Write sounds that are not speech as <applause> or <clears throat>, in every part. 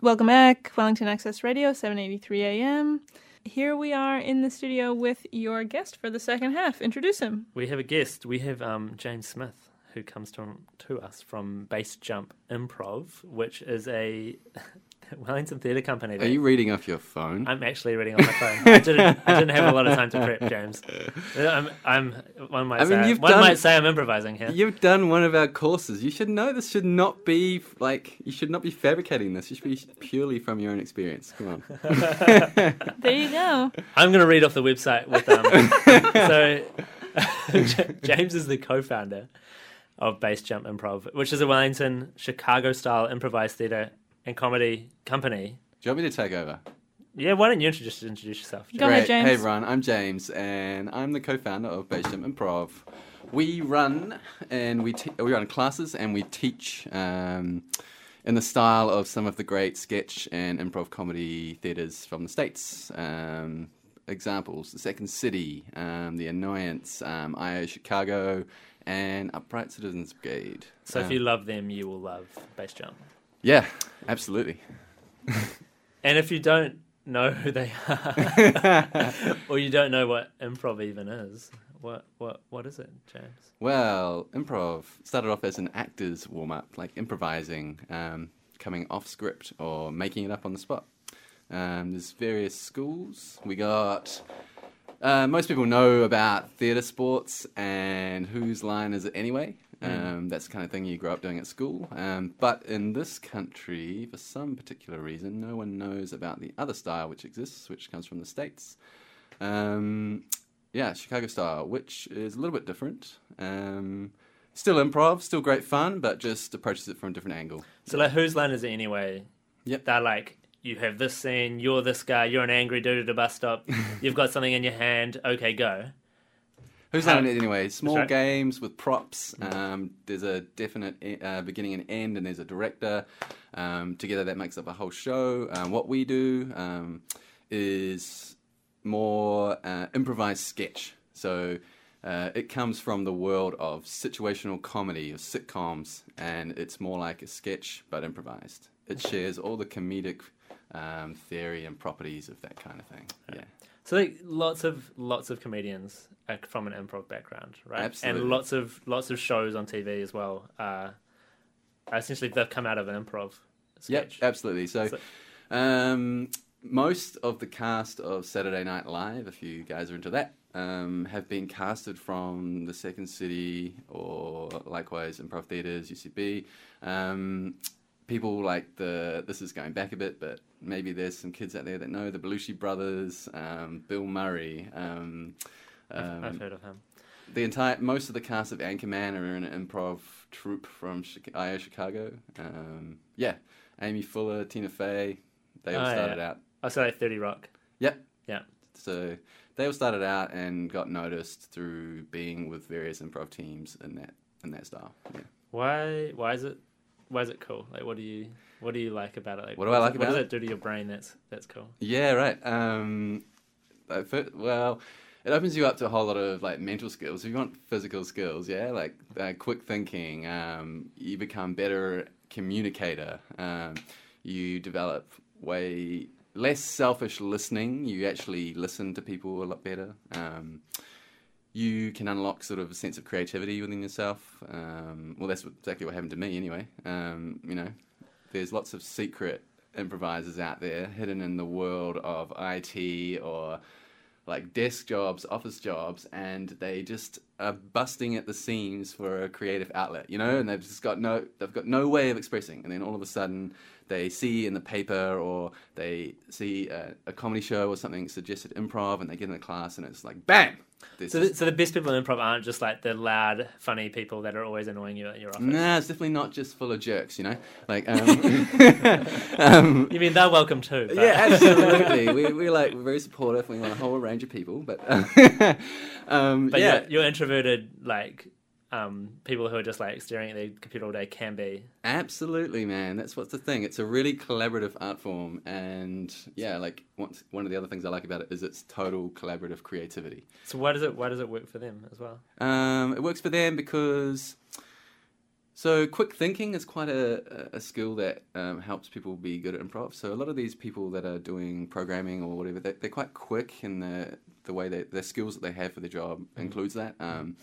Welcome back, Wellington Access Radio, 783 AM. Here we are in the studio with your guest for the second half. Introduce him. We have a guest. We have um, James Smith, who comes to, to us from Base Jump Improv, which is a <laughs> Wellington Theatre Company. Are you reading off your phone? I'm actually reading off my phone. I didn't. I didn't have a lot of time to prep, James. I'm. I'm one might I mean, say. you've one done- might say I'm improvising here. You've done one of our courses. You should know this should not be like you should not be fabricating this. You should be purely from your own experience. Come on. <laughs> <laughs> There you go. I'm going to read off the website with um. so, James is the co-founder of Base Jump Improv, which is a Wellington, Chicago-style improvised theatre and comedy company. Do you want me to take over? Yeah, why don't you introduce introduce yourself? Go ahead, James. Hey everyone, I'm James, and I'm the co-founder of Base Jump Improv. We run and we te- we run classes and we teach um, in the style of some of the great sketch and improv comedy theaters from the states. Um, examples: The Second City, um, The Annoyance, um, IO Chicago, and Upright Citizens Brigade. So if Um, you love them, you will love Base Jump. Yeah, absolutely. And if you don't know who they are, <laughs> or you don't know what improv even is, what what what is it, James? Well, improv started off as an actor's warm up, like improvising, um, coming off script or making it up on the spot. Um, there's various schools. We got. Uh, most people know about theatre sports and whose line is it anyway. Um, that's the kind of thing you grow up doing at school. Um, but in this country, for some particular reason, no one knows about the other style which exists, which comes from the States. Um, yeah, Chicago style, which is a little bit different. Um, still improv, still great fun, but just approaches it from a different angle. So like, whose line is it anyway? Yep. They're like, you have this scene, you're this guy, you're an angry dude at a bus stop, <laughs> you've got something in your hand, okay, go. Who's on it anyway? Small right. games with props. Um, there's a definite uh, beginning and end, and there's a director. Um, together, that makes up a whole show. Um, what we do um, is more uh, improvised sketch. So uh, it comes from the world of situational comedy or sitcoms, and it's more like a sketch but improvised. It shares all the comedic um, theory and properties of that kind of thing. Yeah. So like, lots of lots of comedians are from an improv background, right? Absolutely. And lots of lots of shows on TV as well. Uh, essentially, they've come out of an improv Yep, absolutely. So, So- um, most of the cast of Saturday Night Live, if you guys are into that, um, have been casted from the Second City or likewise improv theaters, UCB. Um, people like the this is going back a bit, but maybe there's some kids out there that know the Belushi brothers, um, Bill Murray. Um, um, I've heard of him. the entire most of the cast of Anchorman are in an improv troupe from IO Chicago. Um, yeah, Amy Poehler, Tina Fey, they all Oh, started yeah. out. I say like Thirty Rock. Yep. Yeah. So they all started out and got noticed through being with various improv teams in that in that style. Yeah. Why? Why is it? Why is it cool? Like, what do you? What do you like about it? Like, What do I like What about it? What does it? it do to your brain? That's that's cool. Yeah, right. Um, I fir- well, it opens you up to a whole lot of like mental skills. If you want physical skills, yeah, like uh, quick thinking, um, you become better communicator. Um, you develop way less selfish listening. You actually listen to people a lot better. Um, you can unlock sort of a sense of creativity within yourself. Um, well, that's exactly what happened to me, anyway. Um, you know, there's lots of secret improvisers out there hidden in the world of IT or like desk jobs, office jobs, and they just are busting at the seams for a creative outlet, you know, and they've just got no, they've got no way of expressing, and then all of a sudden they see in the paper or they see a, a comedy show or something suggested improv, and they get in the class, and it's like bam. So, the, so the best people in improv aren't just like the loud, funny people that are always annoying you at your office. Nah, it's definitely not just full of jerks, you know. Like, um, <laughs> <laughs> um, You mean they're welcome too? But yeah, absolutely. <laughs> we we like we're very supportive. We want a whole range of people, but um, But yeah, you're, you're introverted, like um, people who are just like staring at their computer all day can be. absolutely, man. That's what's the thing. It's a really collaborative art form, and yeah, like one of the other things I like about it is its total collaborative creativity. So why does it why does it work for them as well? Um, it works for them because So quick thinking is quite a, a skill that um, helps people be good at improv. So a lot of these people that are doing programming or whatever, they, they're quite quick in the the way that the skills that they have for the job includes that. Um,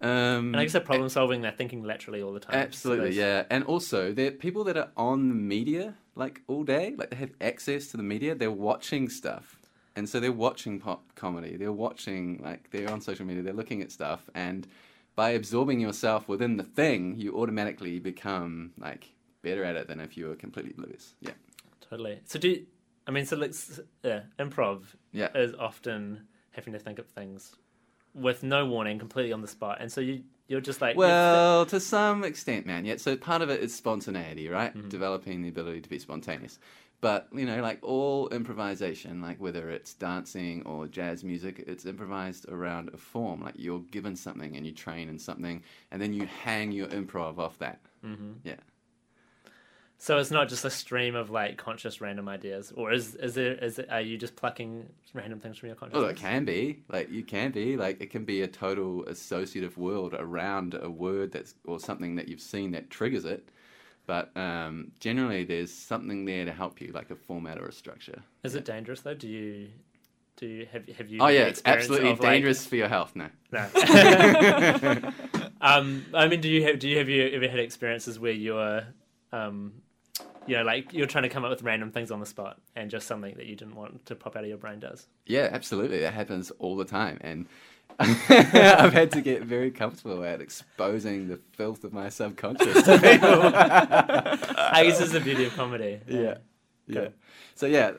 um, And I guess they're problem solving. They're thinking laterally all the time. Absolutely, So yeah. And also, they're people that are on the media like all day, like they have access to the media. They're watching stuff, and so they're watching pop comedy. They're watching like they're on social media. They're looking at stuff, and by absorbing yourself within the thing, you automatically become like better at it than if you were completely oblivious. Yeah, Totally. So do I mean so let's yeah, improv yeah. is often having to think of things with no warning, completely on the spot, and so you you're just like Well, to some extent, man. Yeah. So part of it is spontaneity, right? Mm-hmm. Developing the ability to be spontaneous. But you know, like all improvisation, like whether it's dancing or jazz music, it's improvised around a form. Like you're given something and you train in something, and then you hang your improv off that. Mhm. Yeah. So it's not just a stream of like conscious random ideas, or is is there is it, are you just plucking random things from your consciousness? Well, it can be like you can be like it can be a total associative world around a word that's or something that you've seen that triggers it. But um, generally, there's something there to help you, like a format or a structure. Is it dangerous though? Do you do you have have you? Oh yeah, it's absolutely of, like- dangerous for your health. No. <laughs> No. <laughs> um, I mean, do you have do you have you ever had experiences where you're, um, you know, like you're trying to come up with random things on the spot, and just something that you didn't want to pop out of your brain does? Yeah, absolutely. That happens all the time, and <laughs> I've had to get very comfortable at exposing the filth of my subconscious to <laughs> people. I guess it's the beauty of comedy. yeah, yeah. Okay. So yeah,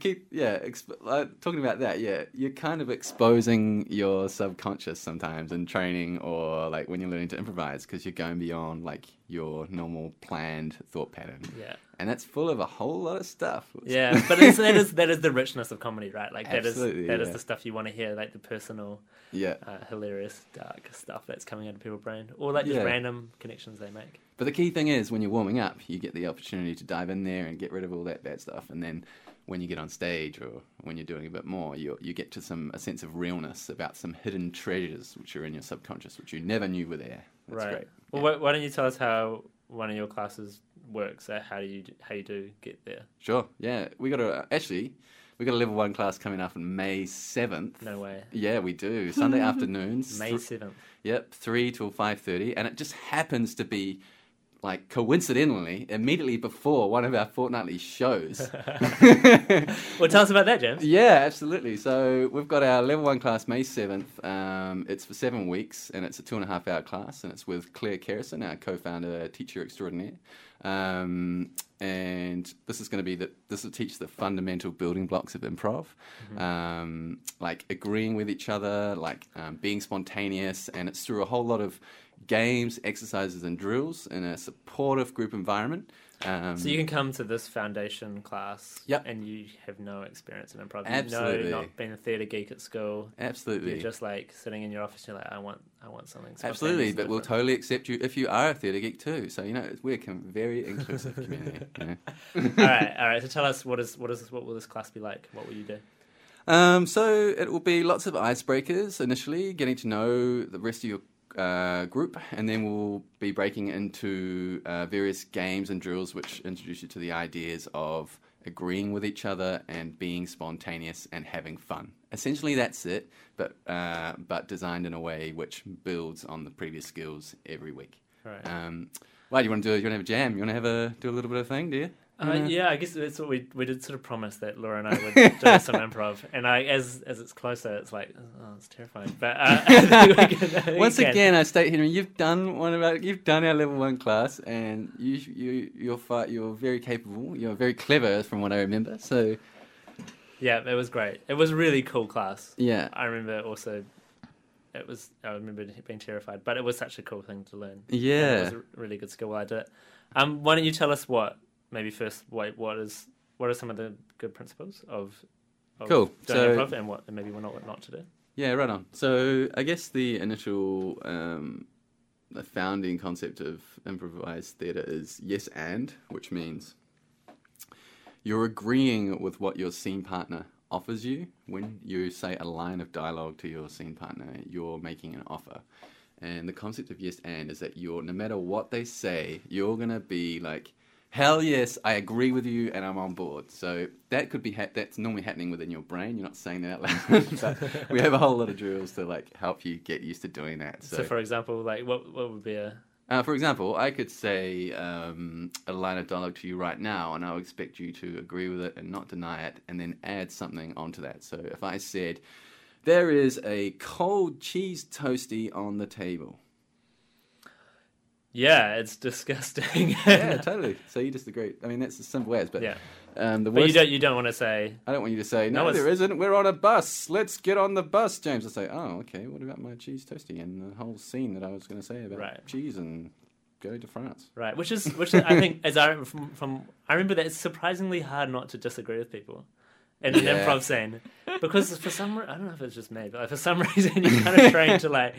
key, yeah, exp- like, talking about that, yeah, you're kind of exposing your subconscious sometimes in training or like when you're learning to improvise because you're going beyond like your normal planned thought pattern, Yeah. and that's full of a whole lot of stuff. Yeah, but it's, that is that is the richness of comedy, right? Like that is Absolutely, that is yeah. the stuff you want to hear, like the personal, yeah. uh, hilarious, dark stuff that's coming out of people's brain, or like just Yeah. random connections they make. But the key thing is when you're warming up, you get the opportunity to dive in there and get rid of all that bad stuff. And then when you get on stage or when you're doing a bit more, you you get to some a sense of realness about some hidden treasures which are in your subconscious, which you never knew were there. That's right. great. Well, why, why don't you tell us how one of your classes works? Uh, how do you how you do get there? Sure. Yeah, we got a actually we got a level one class coming up on May seventh. No way. Yeah, we do Sunday <laughs> afternoons. May seventh. Yep, three till five thirty, and it just happens to be. Like coincidentally, immediately before one of our fortnightly shows, <laughs> Well, tell us about that, James. Yeah, absolutely. So we've got our level one class May seventh. Um, it's for seven weeks, and it's a two and a half hour class, and it's with Claire Kerrison, our co-founder, teacher extraordinaire. Um, and this is going to be the this will teach the fundamental building blocks of improv, um, like agreeing with each other, like um, being spontaneous, and it's through a whole lot of games, exercises, and drills in a supportive group environment. Um, So you can come to this foundation class, Yep. and you have no experience in improv. Absolutely. You know, not being a theatre geek at school. absolutely. You're just like sitting in your office. You're like, I want, I want something. Absolutely, but and we'll totally accept you if you are a theatre geek too. So you know we're a very inclusive community. You know? <laughs> all right, all right. So tell us what is what is what will this class be like? What will you do? Um, so it will be lots of icebreakers initially, getting to know the rest of your uh, group, and then we'll be breaking into uh, various games and drills which introduce you to the ideas of agreeing with each other and being spontaneous and having fun. Essentially, that's it, but uh, but designed in a way which builds on the previous skills every week. Right. Um, well, you want to do? You want to have a jam? You want to have a do a little bit of thing? Do you? Uh, yeah, I guess that's what we we did sort of promise that Laura and I would do <laughs> some improv, and I as as it's closer, it's like oh, it's terrifying. But uh, I <laughs> think <laughs> we can- I think we Once again, I state, Henry, you've done one of our, you've done our level one class, and you you you're fi- you're very capable. You're very clever, from what I remember. So yeah, it was great. It was a really cool class. yeah, I remember also, it was I remember being terrified, but it was such a cool thing to learn. yeah. it was a really good skill while I did it. Um, why don't you tell us what maybe first? What what is what are some of the good principles of, of Cool. So- improv and what and maybe what not what not to do? Yeah, right on. So I guess the initial, um, the founding concept of improvised theatre is yes and, which means you're agreeing with what your scene partner offers you when you say a line of dialogue to your scene partner. You're making an offer, And the concept of yes and is that you're no matter what they say, you're gonna be like, hell yes, I agree with you and I'm on board. So that could be ha- that's normally happening within your brain. You're not saying that out loud, <laughs> but we have a whole lot of drills to like help you get used to doing that. So, for example, like what what would be a uh, for example, I could say um, a line of dialogue to you right now, and I'll expect you to agree with it and not deny it, and then add something onto that. So if I said, There is a cold cheese toasty on the table. Yeah, it's disgusting. Yeah, <laughs> totally. So you just agree. I mean, that's the simple as, but yeah. um, the But you don't you don't want to say I don't want you to say, No, no, there isn't. We're on a bus. Let's get on the bus, James. I say, oh, okay. What about my cheese toasty and the whole scene that I was going to say about Right. cheese and going to France? right, which is which is, I think as I from, from I remember that it's surprisingly hard not to disagree with people in an Yeah. improv scene because for some I don't know if it's just me, but for some <laughs> reason you're kind of trained to like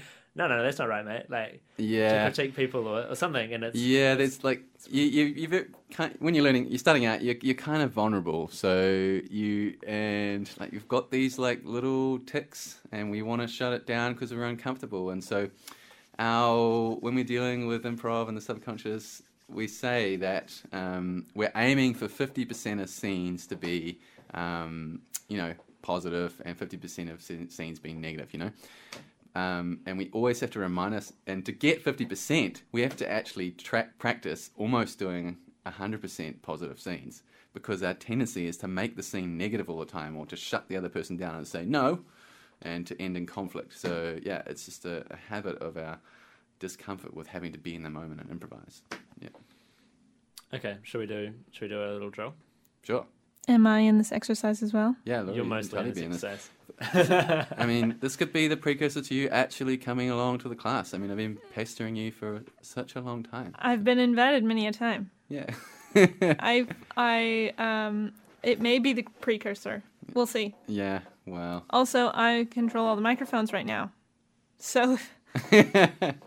no no that's not right mate like Yeah. to critique people or, or something and it's Yeah, there's like you you you've kind when you're learning, you're starting out, you're you're kind of vulnerable. So you and like you've got these like little ticks, and we want to shut it down because we're uncomfortable. And so our when we're dealing with improv and the subconscious, we say that um, we're aiming for fifty percent of scenes to be um, you know positive and fifty percent of scenes being negative. You know. Um, and we always have to remind us, and to get 50%, we have to actually track practice almost doing 100% positive scenes because our tendency is to make the scene negative all the time or to shut the other person down and say no and to end in conflict. So, yeah, it's just a, a habit of our discomfort with having to be in the moment and improvise. Yeah, okay should we do should we do a little drill sure. Am I in this exercise as well? Yeah, Laurie, you're you can mostly totally in be this this. exercise <laughs> I mean, this could be the precursor to you actually coming along to the class. I mean, I've been pestering you for such a long time. I've been invited many a time. Yeah. <laughs> I <laughs> I um it may be the precursor. We'll see. yeah, well. Also, I control all the microphones right now. So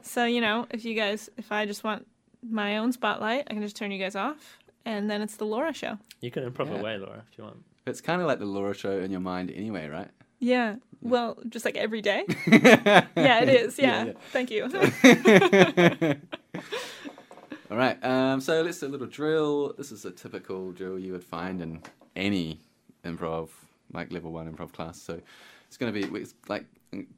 so you know, if you guys if I just want my own spotlight, I can just turn you guys off and then it's the Laura show. you can improv Yeah. away Laura if you want It's kind of like the Laura show in your mind anyway, right? Yeah. Well, just like every day. <laughs> Yeah, it is. Yeah. yeah. Thank you. <laughs> <laughs> All right, um, so let's do a little drill. This is a typical drill you would find in any improv, like level one improv class. So it's going to be it's like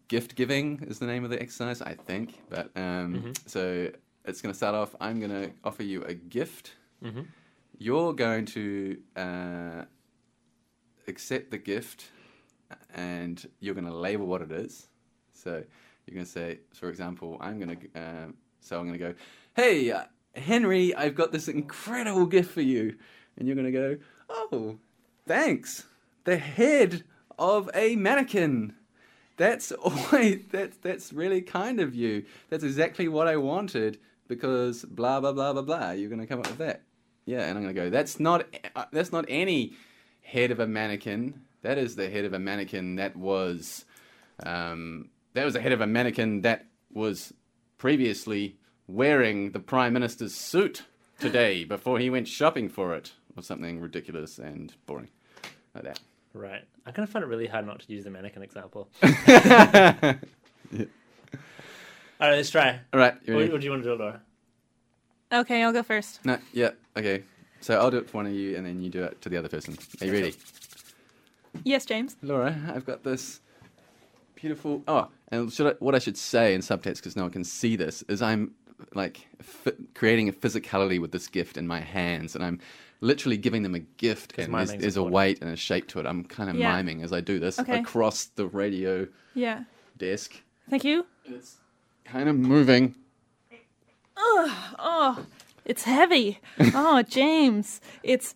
gift giving is the name of the exercise, I think. But um, so it's going to start off. I'm going to offer you a gift. mm-hmm. You're going to uh, accept the gift, and you're going to label what it is. So you're going to say, for example, I'm going to. Uh, so I'm going to go, hey. Uh, Henry, I've got this incredible gift for you. And you're going to go, oh, thanks. The head of a mannequin. That's <laughs> always, that's, that's really kind of you. That's exactly what I wanted because blah, blah, blah, blah, blah. You're going to come up with that. Yeah, and I'm going to go, that's not, uh, that's not any head of a mannequin. That is the head of a mannequin that was, um, that was the head of a mannequin that was previously wearing the prime minister's suit today before he went shopping for it, or something ridiculous and boring like that. right I kind of find it really hard not to use the mannequin example <laughs> all right let's try All right, you what, what do you want to do Laura okay, I'll go first. No, yeah, okay. So I'll do it for one of you, and then you do it to the other person. Are you ready? Yes, James. Laura, I've got this beautiful. Oh, and should I, what I should say in subtext, because no one can see this, is I'm like fi- creating a physicality with this gift in my hands, and I'm literally giving them a gift, and there's, there's a weight and a shape to it. I'm kind of Yeah. miming as I do this Okay. across the radio Yeah. desk. Thank you. It's kind of moving. Oh, it's heavy. Oh, James, it's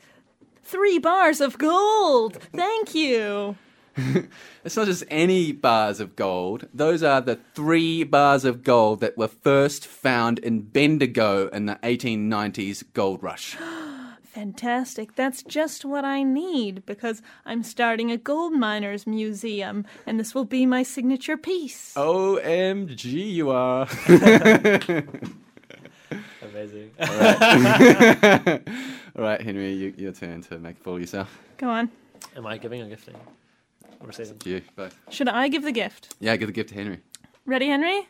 three bars of gold. Thank you. <laughs> It's not just any bars of gold. Those are the three bars of gold that were first found in Bendigo in the 1890s gold rush. <gasps> Fantastic. That's just what I need because I'm starting a gold miners museum and this will be my signature piece. OMG, you are. <laughs> <laughs> amazing <laughs> All right, Henry, you, your turn to make a fool of yourself. Go on. am I giving or gifting or receiving To you, both. Should I give the gift? Yeah, give the gift to Henry. Ready, Henry?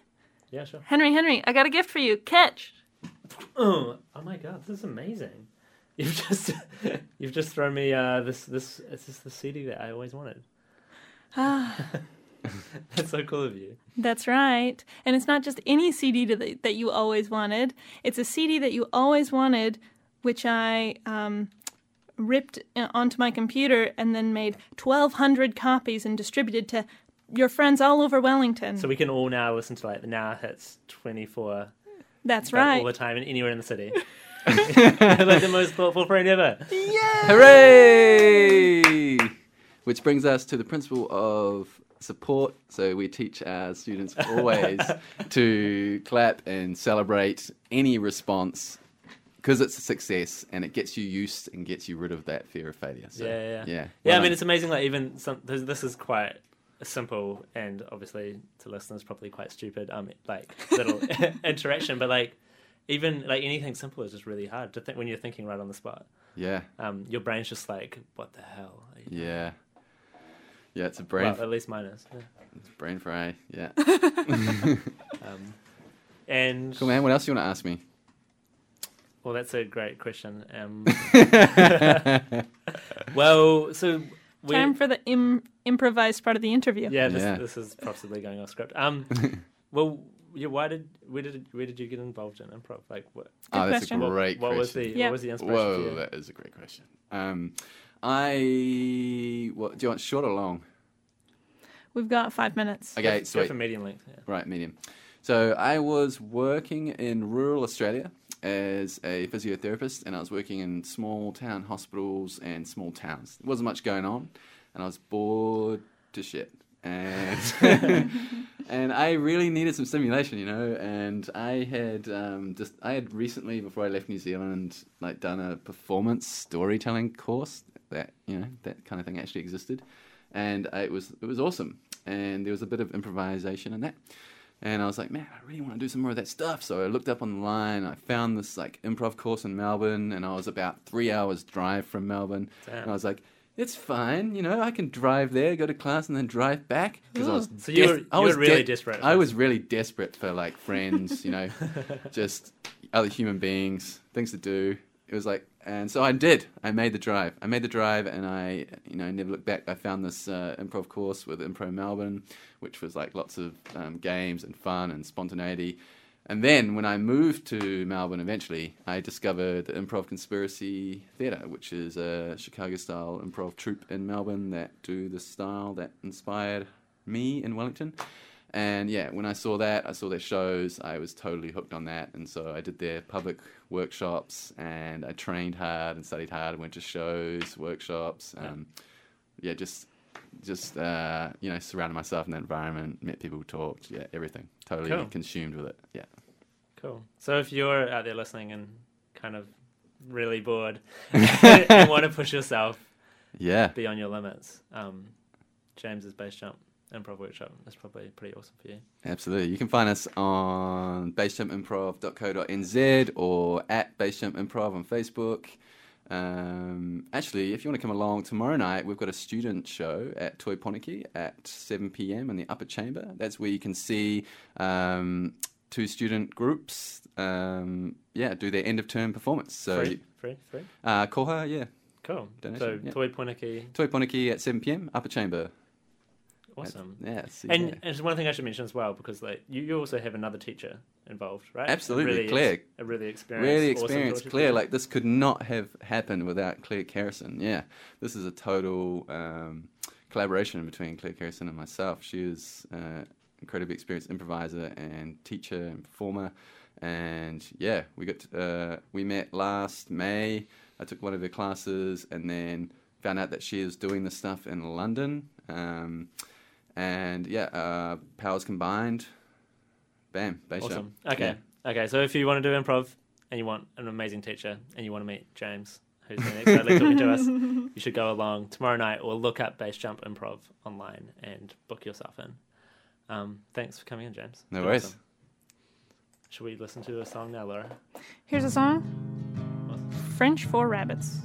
Yeah, sure. Henry, Henry, I got a gift for you. Catch. <clears throat> Oh, oh my god, this is amazing. You've just <laughs> you've just thrown me uh, this this this is the CD that I always wanted. Ah, <laughs> <laughs> That's so cool of you. that's right. And it's not just any CD to the, that you always wanted. It's a CD that you always wanted, which I um, ripped uh, onto my computer and then made 1,200 copies and distributed to your friends all over Wellington. So we can all now listen to like the Now Hits twenty four that's like, right. all the time and anywhere in the city. <laughs> <laughs> like the most thoughtful friend ever. Hooray! Which brings us to the principle of support. So we teach our students <laughs> always to clap and celebrate any response because it's a success and it gets you used and gets you rid of that fear of failure. So, Yeah, yeah, yeah. Yeah, Well I mean done. it's amazing. Like even some this, this is quite simple and obviously to listeners probably quite stupid. Um, like little <laughs> <laughs> interaction, but like even like anything simple is just really hard to think when you're thinking right on the spot. yeah, Um, your brain's just like, what the hell? are you yeah, yeah. It's a brain, Well, at least mine is. Yeah. it's brain fry. Yeah. <laughs> Um, and cool, man. What else do you want to ask me? well, that's a great question. Um, <laughs> <laughs> well, so we, Time for the Im- improvised part of the interview. yeah, this, Yeah. this is possibly going off script. Um, well, yeah, why did where did where did you get involved in improv? Like, what oh, that's question. a what, great what was question. the Yeah. what was the inspiration? Whoa, for you? that is a great question. Um, I what do you want short or long? We've got five minutes. Okay, Go sweet. for medium length. Yeah. Right, medium. So I was working in rural Australia as a physiotherapist, and I was working in small town hospitals and small towns. There wasn't much going on, and I was bored to shit. And <laughs> and I really needed some stimulation, you know. And I had um, just I had recently, before I left New Zealand, like done a performance storytelling course that you know that kind of thing actually existed, and I, it was it was awesome. And there was a bit of improvisation in that. And I was like, man, I really want to do some more of that stuff. So I looked up online. I found this like improv course in Melbourne, and I was about three hours drive from Melbourne. Damn. And I was like, it's fine, you know, I can drive there, go to class, and then drive back because I was So you were- I you were was really desperate I was really desperate for like friends, you know, <laughs> just other human beings, things to do. It was like, and so I did. I made the drive. I made the drive, and I, you know, never looked back. I found this uh, improv course with Impro Melbourne, which was like lots of um, games and fun and spontaneity. And then when I moved to Melbourne eventually, I discovered the Improv Conspiracy Theatre, which is a Chicago style improv troupe in Melbourne that do the style that inspired me in Wellington. And yeah, when I saw that, I saw their shows, I was totally hooked on that. And so I did their public workshops and I trained hard and studied hard, and went to shows, workshops. Um, yeah, just just uh, you know, surrounded myself in that environment, met people, talked, yeah, everything. Totally Cool. consumed with it. Yeah. Cool. So if you're out there listening and kind of really bored <laughs> and want to push yourself Yeah. beyond your limits, um, James's base jump improv workshop That's probably pretty awesome for you. Absolutely. You can find us on basejumpimprov.co.nz or at Basejump Improv on Facebook. Um, actually, if you want to come along tomorrow night, we've got a student show at Toi Pōneke at 7 p.m. in the upper chamber. That's where you can see um, two student groups, um, yeah, do their end of term performance. So, free, free, free. uh, koha, yeah, Cool. Donation, so yeah. Toi Pōneke, Toi Pōneke at 7 p.m. upper chamber. Awesome. Yeah, And, and one thing I should mention as well, because like you, you also have another teacher involved, right? Absolutely, a really Claire. a really experienced, really experienced torture Claire. Like this could not have happened without Claire Carrison. Yeah, this is a total um, collaboration between Claire Carrison and myself. She is uh, incredibly experienced improviser and teacher and performer. And yeah, we got to, uh, we met last May. I took one of her classes and then found out that she is doing this stuff in London. Um, and yeah, uh, powers combined. Bam, base shot. awesome. Okay, Yeah. okay. So if you want to do improv and you want an amazing teacher and you want to meet James, who's been excitedly talking to us, <laughs> you should go along tomorrow night or look up Base Jump Improv online and book yourself in. Um, thanks for coming in, James. No Been worries. awesome. Should we listen to a song now, Laura? Here's a song French for Rabbits.